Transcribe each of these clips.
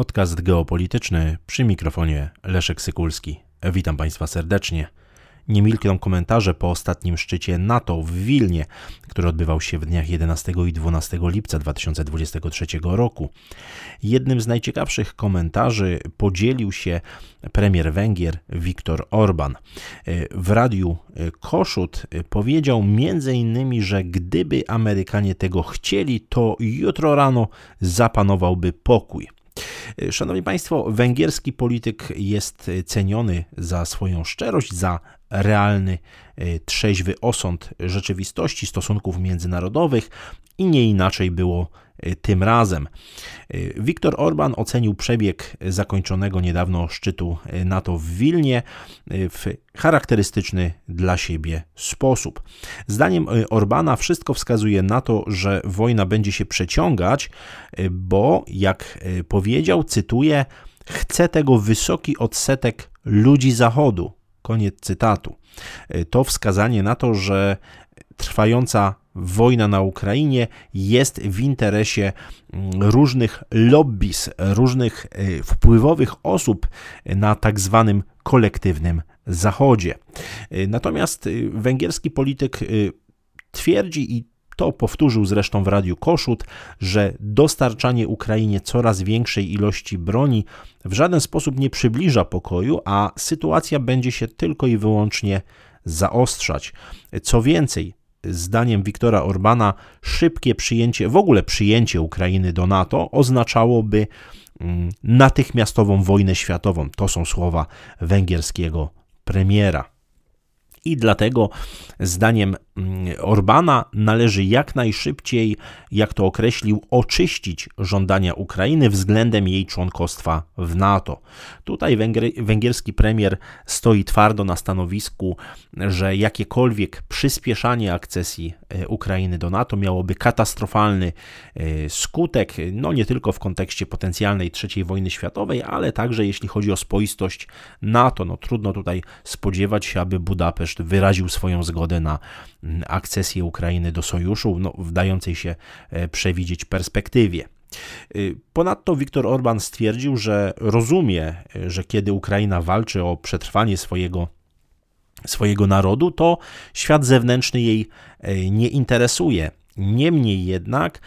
Podcast geopolityczny przy mikrofonie Leszek Sykulski. Witam Państwa serdecznie. Nie milkną komentarze po ostatnim szczycie NATO w Wilnie, który odbywał się w dniach 11 i 12 lipca 2023 roku. Jednym z najciekawszych komentarzy podzielił się premier Węgier Viktor Orban. W radiu Koszut powiedział m.in., że gdyby Amerykanie tego chcieli, to jutro rano zapanowałby pokój. Szanowni Państwo, węgierski polityk jest ceniony za swoją szczerość, za realny, e, trzeźwy osąd rzeczywistości, stosunków międzynarodowych. I nie inaczej było tym razem. E, Viktor Orban ocenił przebieg zakończonego niedawno szczytu NATO w Wilnie w charakterystyczny dla siebie sposób. Zdaniem Orbana wszystko wskazuje na to, że wojna będzie się przeciągać, bo jak powiedział, cytuję, chce tego wysoki odsetek ludzi Zachodu, Koniec cytatu. To wskazanie na to, że trwająca wojna na Ukrainie jest w interesie mm, różnych lobbies, różnych e, wpływowych osób na tak zwanym kolektywnym Zachodzie. E, natomiast węgierski polityk twierdzi i to powtórzył zresztą w Radiu Koszut, że dostarczanie Ukrainie coraz większej ilości broni w żaden sposób nie przybliża pokoju, a sytuacja będzie się tylko i wyłącznie zaostrzać. Co więcej, zdaniem Wiktora Orbana, szybkie przyjęcie, w ogóle przyjęcie Ukrainy do NATO oznaczałoby mm, natychmiastową wojnę światową. To są słowa węgierskiego premiera. I dlatego, zdaniem Orbana, należy jak najszybciej, jak to określił, oczyścić żądania Ukrainy względem jej członkostwa w NATO. Tutaj węgierski premier stoi twardo na stanowisku, że jakiekolwiek przyspieszanie akcesji e, Ukrainy do NATO miałoby katastrofalny e, skutek, no nie tylko w kontekście potencjalnej III wojny światowej, ale także jeśli chodzi o spoistość NATO. No trudno tutaj spodziewać się, aby Budapeszt wyraził swoją zgodę na mm, akcesję Ukrainy do sojuszu, no, w dającej się e, przewidzieć perspektywie. Y, ponadto Viktor Orban stwierdził, że rozumie, e, że kiedy Ukraina walczy o przetrwanie swojego swojego narodu, to świat zewnętrzny jej e, nie interesuje. Niemniej jednak,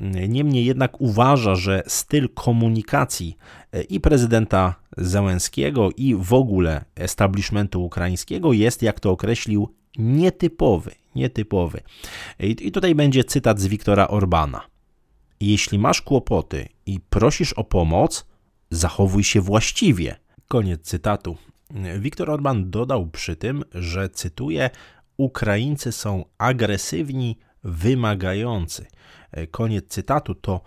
mm, niemniej jednak uważa, że styl komunikacji i prezydenta Zełenskiego i w ogóle establishmentu ukraińskiego jest, jak to określił, nietypowy. Nietypowy. I tutaj będzie cytat z Wiktora Orbana. Jeśli masz kłopoty i prosisz o pomoc, zachowuj się właściwie. Koniec cytatu. Wiktor Orban dodał przy tym, że cytuję: Ukraińcy są agresywni, wymagający. Koniec cytatu to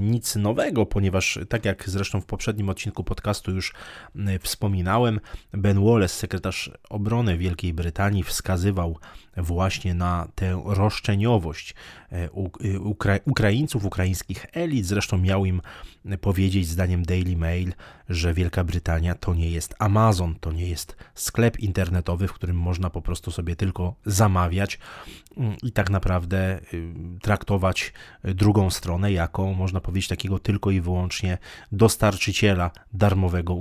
nic nowego, ponieważ tak jak zresztą w poprzednim odcinku podcastu już y, wspominałem, Ben Wallace, sekretarz obrony Wielkiej Brytanii, wskazywał właśnie na tę roszczeniowość e, Ukra Ukraińców, ukraińskich elit. Zresztą miał im powiedzieć, zdaniem Daily Mail, że Wielka Brytania to nie jest Amazon, to nie jest sklep internetowy, w którym można po prostu sobie tylko zamawiać mm, i tak naprawdę y, traktować drugą stronę jako, można powiedzieć, takiego tylko i wyłącznie dostarczyciela darmowego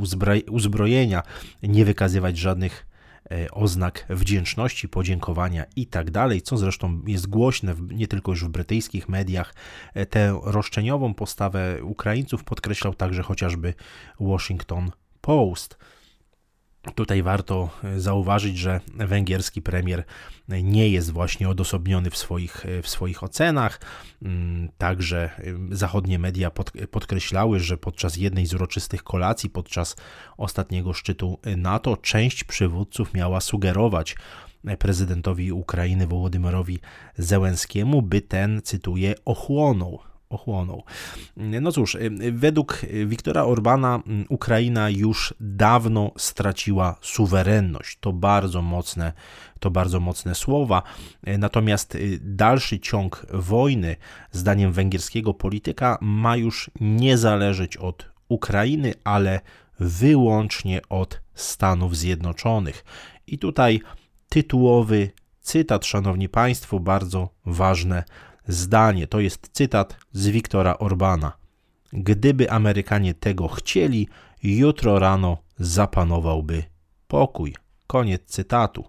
uzbrojenia, nie wykazywać żadnych E, oznak wdzięczności, podziękowania i tak dalej, co zresztą jest głośne nie tylko już w brytyjskich mediach. E, tę roszczeniową postawę Ukraińców podkreślał także chociażby Washington Post. Tutaj warto e, zauważyć, że węgierski premier nie jest właśnie odosobniony w swoich, w swoich ocenach. Mm, także e, zachodnie media pod, podkreślały, że podczas jednej z uroczystych kolacji, podczas ostatniego szczytu NATO, część przywódców miała sugerować prezydentowi Ukrainy Wołodymyrowi Zełenskiemu, by ten, cytuję, ochłonął ochłonął. No cóż, według Wiktora Orbana Ukraina już dawno straciła suwerenność. To bardzo mocne, to bardzo mocne słowa. Natomiast dalszy ciąg wojny, zdaniem węgierskiego polityka, ma już nie zależeć od Ukrainy, ale wyłącznie od Stanów Zjednoczonych. I tutaj tytułowy cytat, szanowni państwo, bardzo ważne zdanie. To jest cytat z Wiktora Orbana. Gdyby Amerykanie tego chcieli, jutro rano zapanowałby pokój. Koniec cytatu.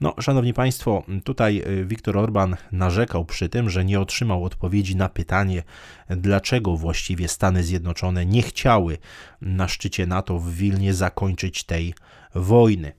No, szanowni państwo, tutaj y, Viktor Orban narzekał przy tym, że nie otrzymał odpowiedzi na pytanie, dlaczego właściwie Stany Zjednoczone nie chciały na szczycie NATO w Wilnie zakończyć tej wojny.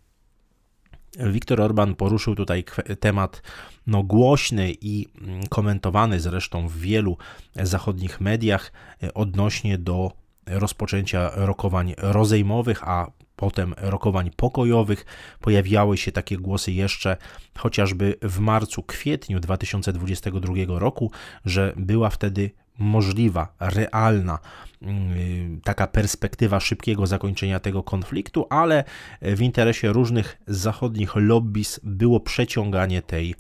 Viktor Orban poruszył tutaj temat no, głośny i mm, komentowany zresztą w wielu zachodnich mediach y, odnośnie do rozpoczęcia rokowań rozejmowych, a potem rokowań pokojowych. Pojawiały się takie głosy jeszcze chociażby w marcu, kwietniu 2022 roku, że była wtedy możliwa, realna Y, taka perspektywa szybkiego zakończenia tego konfliktu, ale w interesie różnych zachodnich lobbies było przeciąganie tej,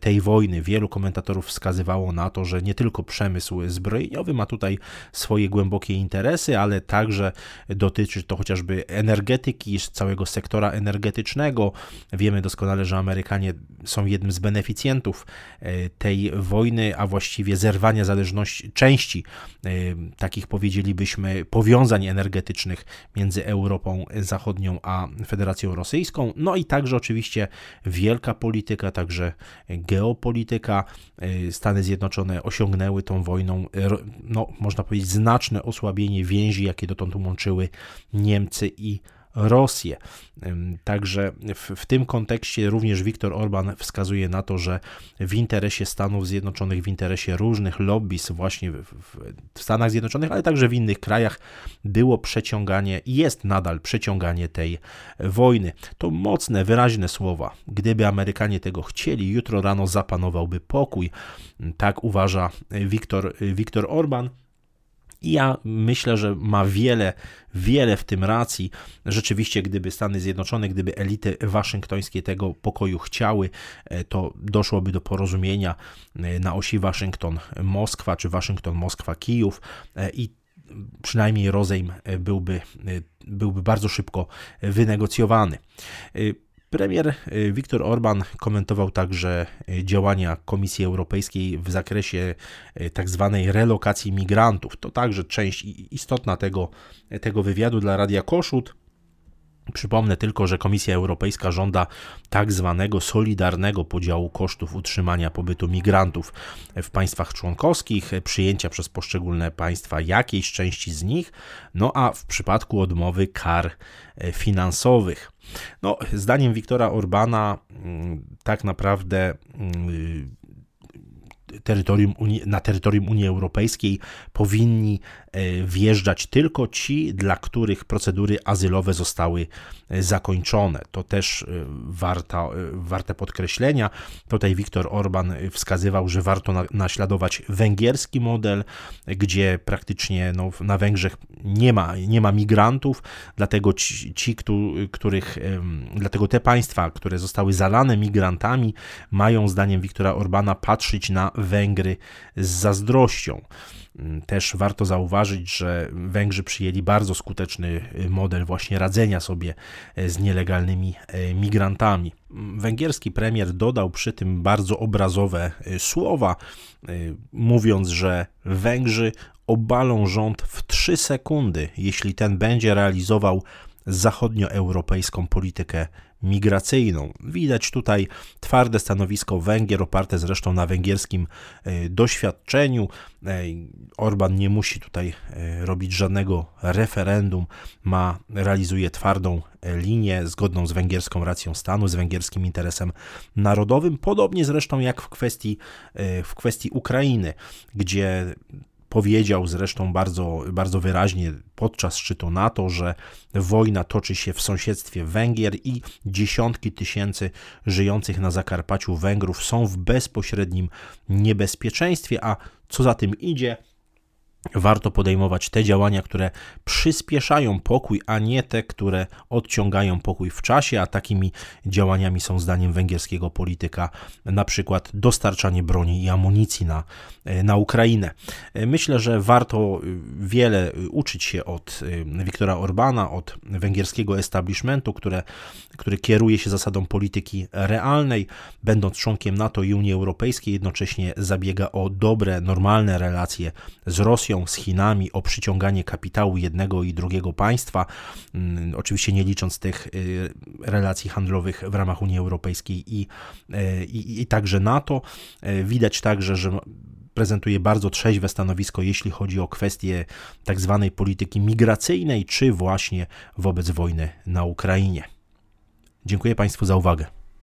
tej wojny. Wielu komentatorów wskazywało na to, że nie tylko przemysł zbrojeniowy ma tutaj swoje głębokie interesy, ale także dotyczy to chociażby energetyki, całego sektora energetycznego. Wiemy doskonale, że Amerykanie są jednym z beneficjentów tej wojny, a właściwie zerwania zależności części e, takich powiedzielibyśmy, powiązań energetycznych między Europą Zachodnią a Federacją Rosyjską. No i także oczywiście wielka polityka, także geopolityka. Stany Zjednoczone osiągnęły tą wojną, no, można powiedzieć, znaczne osłabienie więzi, jakie dotąd łączyły Niemcy i Rosję. Także w, w, tym kontekście również Viktor Orban wskazuje na to, że w interesie Stanów Zjednoczonych, w interesie różnych lobbies właśnie w, w Stanach Zjednoczonych, ale także w innych krajach było przeciąganie i jest nadal przeciąganie tej wojny. To mocne, wyraźne słowa. Gdyby Amerykanie tego chcieli, jutro rano zapanowałby pokój. Tak uważa Viktor, Viktor Orban. I ja myślę, że ma wiele, wiele w tym racji. Rzeczywiście, gdyby Stany Zjednoczone, gdyby elity waszyngtońskie tego pokoju chciały, e, to doszłoby do porozumienia e, na osi Waszyngton-Moskwa czy Waszyngton-Moskwa-Kijów e, i przynajmniej rozejm byłby, byłby bardzo szybko wynegocjowany. Premier y, Viktor Orban komentował także y, działania Komisji Europejskiej w zakresie y, tak zwanej relokacji migrantów. To także część istotna tego, tego wywiadu dla Radia Koszut. Przypomnę tylko, że Komisja Europejska żąda tak zwanego solidarnego podziału kosztów utrzymania pobytu migrantów w państwach członkowskich, przyjęcia przez poszczególne państwa jakiejś części z nich, no a w przypadku odmowy kar e, finansowych. No, zdaniem Wiktora Orbana, mm, tak naprawdę mm, terytorium Unii, na terytorium Unii Europejskiej powinni wjeżdżać tylko ci, dla których procedury azylowe zostały e, zakończone. To też e, warta, warte podkreślenia. Tutaj Viktor Orban wskazywał, że warto naśladować węgierski model, gdzie praktycznie no, na Węgrzech nie ma, nie ma migrantów, dlatego ci, ci których, dlatego te państwa, które zostały zalane migrantami, mają zdaniem Viktora Orbana patrzeć na Węgry z zazdrością. Mm, też warto zauważyć, że Węgrzy przyjęli bardzo skuteczny y, model właśnie radzenia sobie y, z nielegalnymi y, migrantami. Mm, węgierski premier dodał przy tym bardzo obrazowe słowa, mówiąc, że Węgrzy obalą rząd w 3 sekundy, jeśli ten będzie realizował zachodnioeuropejską politykę migracyjną. Widać tutaj twarde stanowisko Węgier, oparte zresztą na węgierskim e, doświadczeniu. E, Orban nie musi tutaj e, robić żadnego referendum, ma, realizuje twardą linię zgodną z węgierską racją stanu, z węgierskim interesem narodowym, podobnie zresztą jak w kwestii, w kwestii Ukrainy, gdzie Powiedział zresztą bardzo, bardzo wyraźnie podczas szczytu NATO, że wojna toczy się w sąsiedztwie Węgier i dziesiątki tysięcy żyjących na Zakarpaciu Węgrów są w bezpośrednim niebezpieczeństwie, a co za tym idzie, warto podejmować te działania, które przyspieszają pokój, a nie te, które odciągają pokój w czasie, a takimi działaniami są zdaniem węgierskiego polityka na przykład dostarczanie broni i amunicji na, na Ukrainę. Myślę, że warto wiele uczyć się od Viktora Orbana, od węgierskiego establishmentu, które, który kieruje się zasadą polityki realnej, będąc członkiem NATO i Unii Europejskiej, jednocześnie zabiega o dobre, normalne relacje z Rosją, Z Chinami o przyciąganie kapitału jednego i drugiego państwa, mm, oczywiście nie licząc tych relacji handlowych w ramach Unii Europejskiej i, i, i także NATO. Widać także, że prezentuje bardzo trzeźwe stanowisko, jeśli chodzi o kwestie tak zwanej polityki migracyjnej, czy właśnie wobec wojny na Ukrainie. Dziękuję Państwu za uwagę.